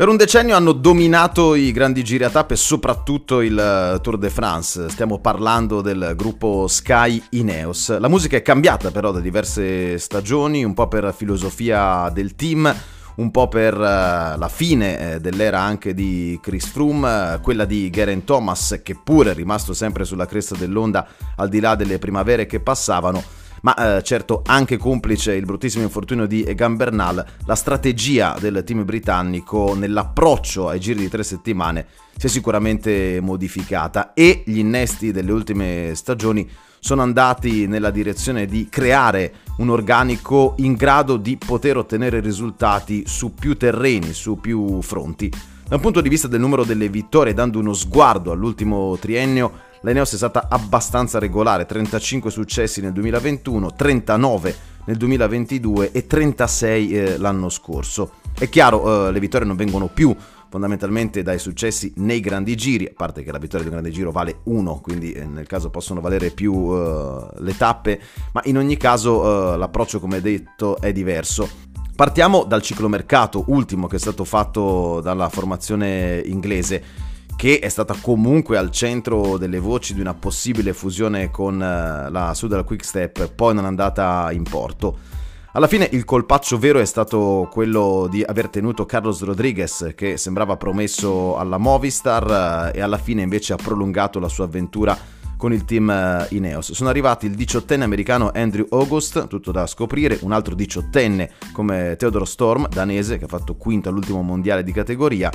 Per un decennio hanno dominato i grandi giri a tappe, soprattutto il eh, Tour de France. Stiamo parlando del gruppo Sky Ineos. La musica è cambiata però da diverse stagioni, un po' per filosofia del team, un po' per uh, la fine uh, dell'era anche di Chris Froome, quella di Geraint Thomas che pure è rimasto sempre sulla cresta dell'onda al di là delle primavere che passavano ma eh, certo anche complice il bruttissimo infortunio di Egan Bernal, la strategia del team britannico nell'approccio ai giri di tre settimane si è sicuramente modificata e gli innesti delle ultime stagioni sono andati nella direzione di creare un organico in grado di poter ottenere risultati su più terreni, su più fronti. Da un punto di vista del numero delle vittorie, dando uno sguardo all'ultimo triennio, l'Eneos è stata abbastanza regolare, 35 successi nel 2021, 39 nel 2022 e 36 eh, l'anno scorso. È chiaro, eh, le vittorie non vengono più fondamentalmente dai successi nei grandi giri, a parte che la vittoria di un grande giro vale uno, quindi eh, nel caso possono valere più uh, le tappe, ma in ogni caso uh, l'approccio come detto è diverso. Partiamo dal ciclomercato ultimo che è stato fatto dalla formazione inglese che è stata comunque al centro delle voci di una possibile fusione con eh, la Sudal Quickstep, poi non è andata in porto. Alla fine il colpaccio vero è stato quello di aver tenuto Carlos Rodriguez, che sembrava promesso alla Movistar eh, e alla fine invece ha prolungato la sua avventura con il team eh, Ineos. Sono arrivati il diciottenne americano Andrew August, tutto da scoprire, un altro diciottenne come Theodore Storm, danese, che ha fatto quinto all'ultimo mondiale di categoria,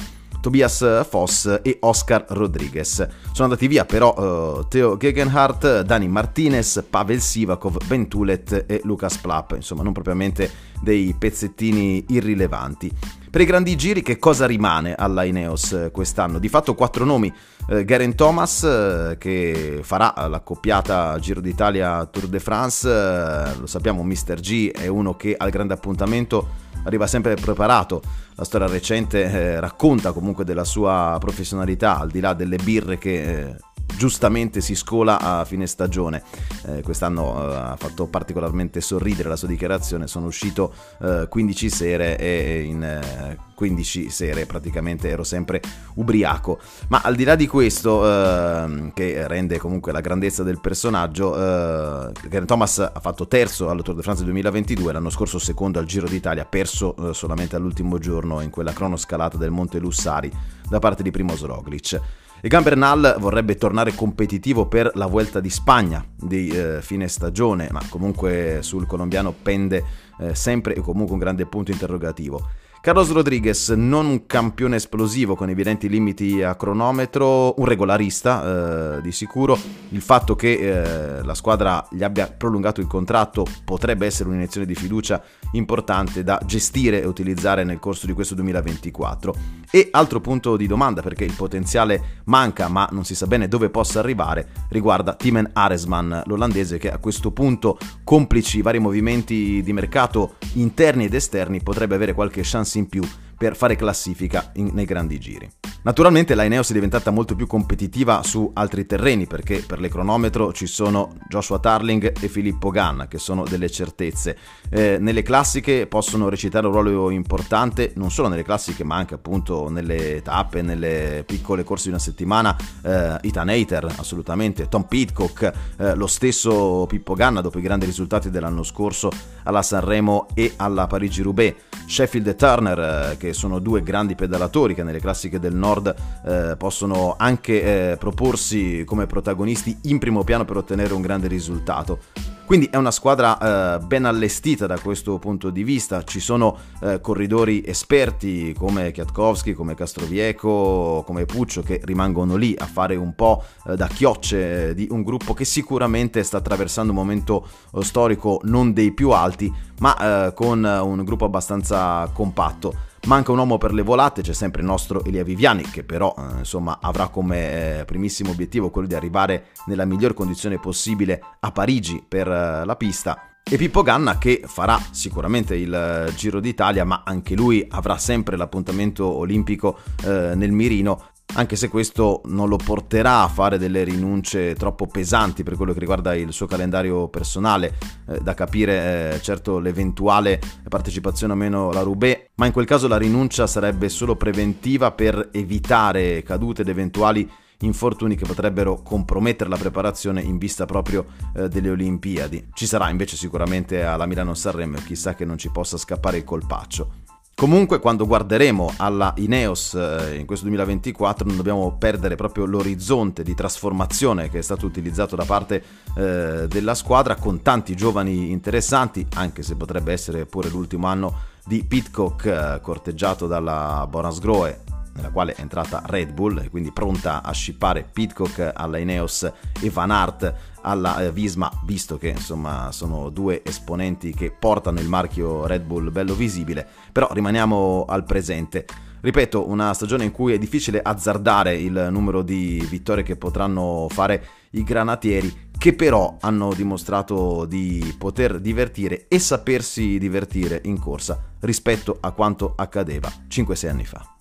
Tobias Foss e Oscar Rodriguez. Sono andati via però uh, Theo Gegenhardt, Dani Martinez, Pavel Sivakov, Ben Tulet e Lucas Plapp, insomma non propriamente dei pezzettini irrilevanti. Per i grandi giri che cosa rimane alla Ineos eh, quest'anno? Di fatto quattro nomi, eh, Garen Thomas eh, che farà l'accoppiata Giro d'Italia Tour de France, eh, lo sappiamo Mr. G è uno che al grande appuntamento arriva sempre preparato. La storia recente eh, racconta comunque della sua professionalità, al di là delle birre che eh, giustamente si scola a fine stagione. Eh, quest'anno eh, ha fatto particolarmente sorridere la sua dichiarazione, sono uscito eh, 15 sere e in 15 eh, sere praticamente ero sempre ubriaco. Ma al di là di questo, eh, che rende comunque la grandezza del personaggio, eh, Geraint Thomas ha fatto terzo al Tour de France 2022, l'anno scorso secondo al Giro d'Italia, perso eh, solamente all'ultimo giorno in quella cronoscalata del Monte Lussari da parte di Primoz Roglic. E Gambernal vorrebbe tornare competitivo per la Vuelta di Spagna di eh, fine stagione, ma comunque sul colombiano pende eh, sempre e comunque un grande punto interrogativo. Carlos Rodriguez, non un campione esplosivo con evidenti limiti a cronometro, un regolarista eh, di sicuro. Il fatto che eh, la squadra gli abbia prolungato il contratto potrebbe essere un'iniezione di fiducia importante da gestire e utilizzare nel corso di questo 2024. E altro punto di domanda, perché il potenziale manca ma non si sa bene dove possa arrivare, riguarda Timen Aresman, l'olandese che a questo punto, complici vari movimenti di mercato interni ed esterni, potrebbe avere qualche chance in più per fare classifica in, nei grandi giri. Naturalmente la Ineos è diventata molto più competitiva su altri terreni perché per le cronometro ci sono Joshua Tarling e Filippo Ganna che sono delle certezze. Eh, nelle classiche possono recitare un ruolo importante non solo nelle classiche ma anche appunto nelle tappe, nelle piccole corse di una settimana. Eh, Ethan Hater assolutamente, Tom Pitcock, eh, lo stesso Pippo Ganna dopo i grandi risultati dell'anno scorso alla Sanremo e alla Parigi-Roubaix. Sheffield e Turner eh, che sono due grandi pedalatori che nelle classiche del nord Nord eh, possono anche eh, proporsi come protagonisti in primo piano per ottenere un grande risultato. Quindi è una squadra eh, ben allestita da questo punto di vista, ci sono eh, corridori esperti come Kwiatkowski, come Castrovieco, come Puccio che rimangono lì a fare un po' eh, da chiocce di un gruppo che sicuramente sta attraversando un momento eh, storico non dei più alti, ma eh, con un gruppo abbastanza compatto. Manca un uomo per le volate, c'è sempre il nostro Elia Viviani che però eh, insomma avrà come eh, primissimo obiettivo quello di arrivare nella miglior condizione possibile a Parigi per eh, la pista. E Pippo Ganna che farà sicuramente il eh, Giro d'Italia, ma anche lui avrà sempre l'appuntamento olimpico eh, nel mirino anche se questo non lo porterà a fare delle rinunce troppo pesanti per quello che riguarda il suo calendario personale, eh, da capire eh, certo l'eventuale partecipazione o meno alla Roubaix ma in quel caso la rinuncia sarebbe solo preventiva per evitare cadute ed eventuali infortuni che potrebbero compromettere la preparazione in vista proprio eh, delle Olimpiadi. Ci sarà invece sicuramente alla Milano-Sanremo, chissà che non ci possa scappare il colpaccio. Comunque quando guarderemo alla Ineos eh, in questo 2024 non dobbiamo perdere proprio l'orizzonte di trasformazione che è stato utilizzato da parte eh, della squadra con tanti giovani interessanti, anche se potrebbe essere pure l'ultimo anno di Pitcock eh, corteggiato dalla Bonas Groe nella quale è entrata Red Bull, quindi pronta a scippare Pitcock alla Ineos e Van Aert alla eh, Visma, visto che insomma sono due esponenti che portano il marchio Red Bull bello visibile, però rimaniamo al presente. Ripeto, una stagione in cui è difficile azzardare il numero di vittorie che potranno fare i granatieri, che però hanno dimostrato di poter divertire e sapersi divertire in corsa rispetto a quanto accadeva 5-6 anni fa.